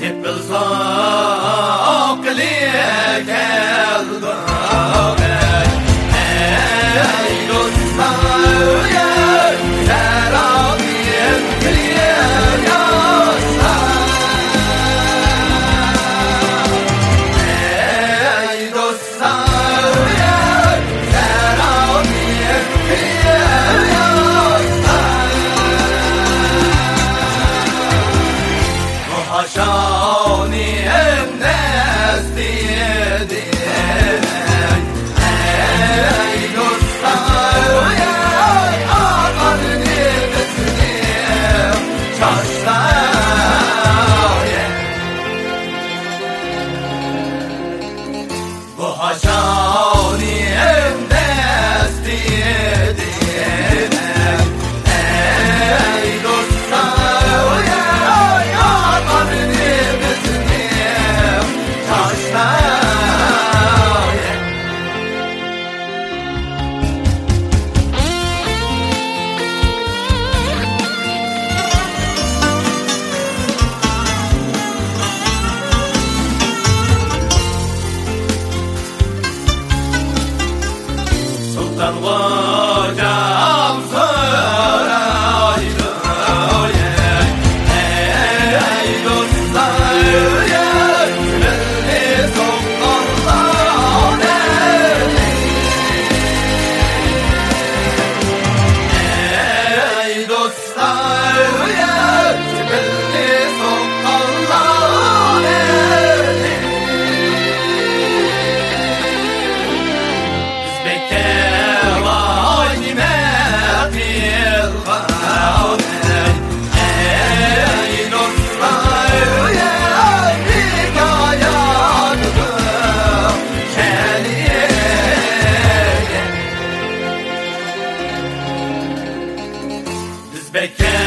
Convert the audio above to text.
Sippelslag, akelig حشاني الناس دي, bir began.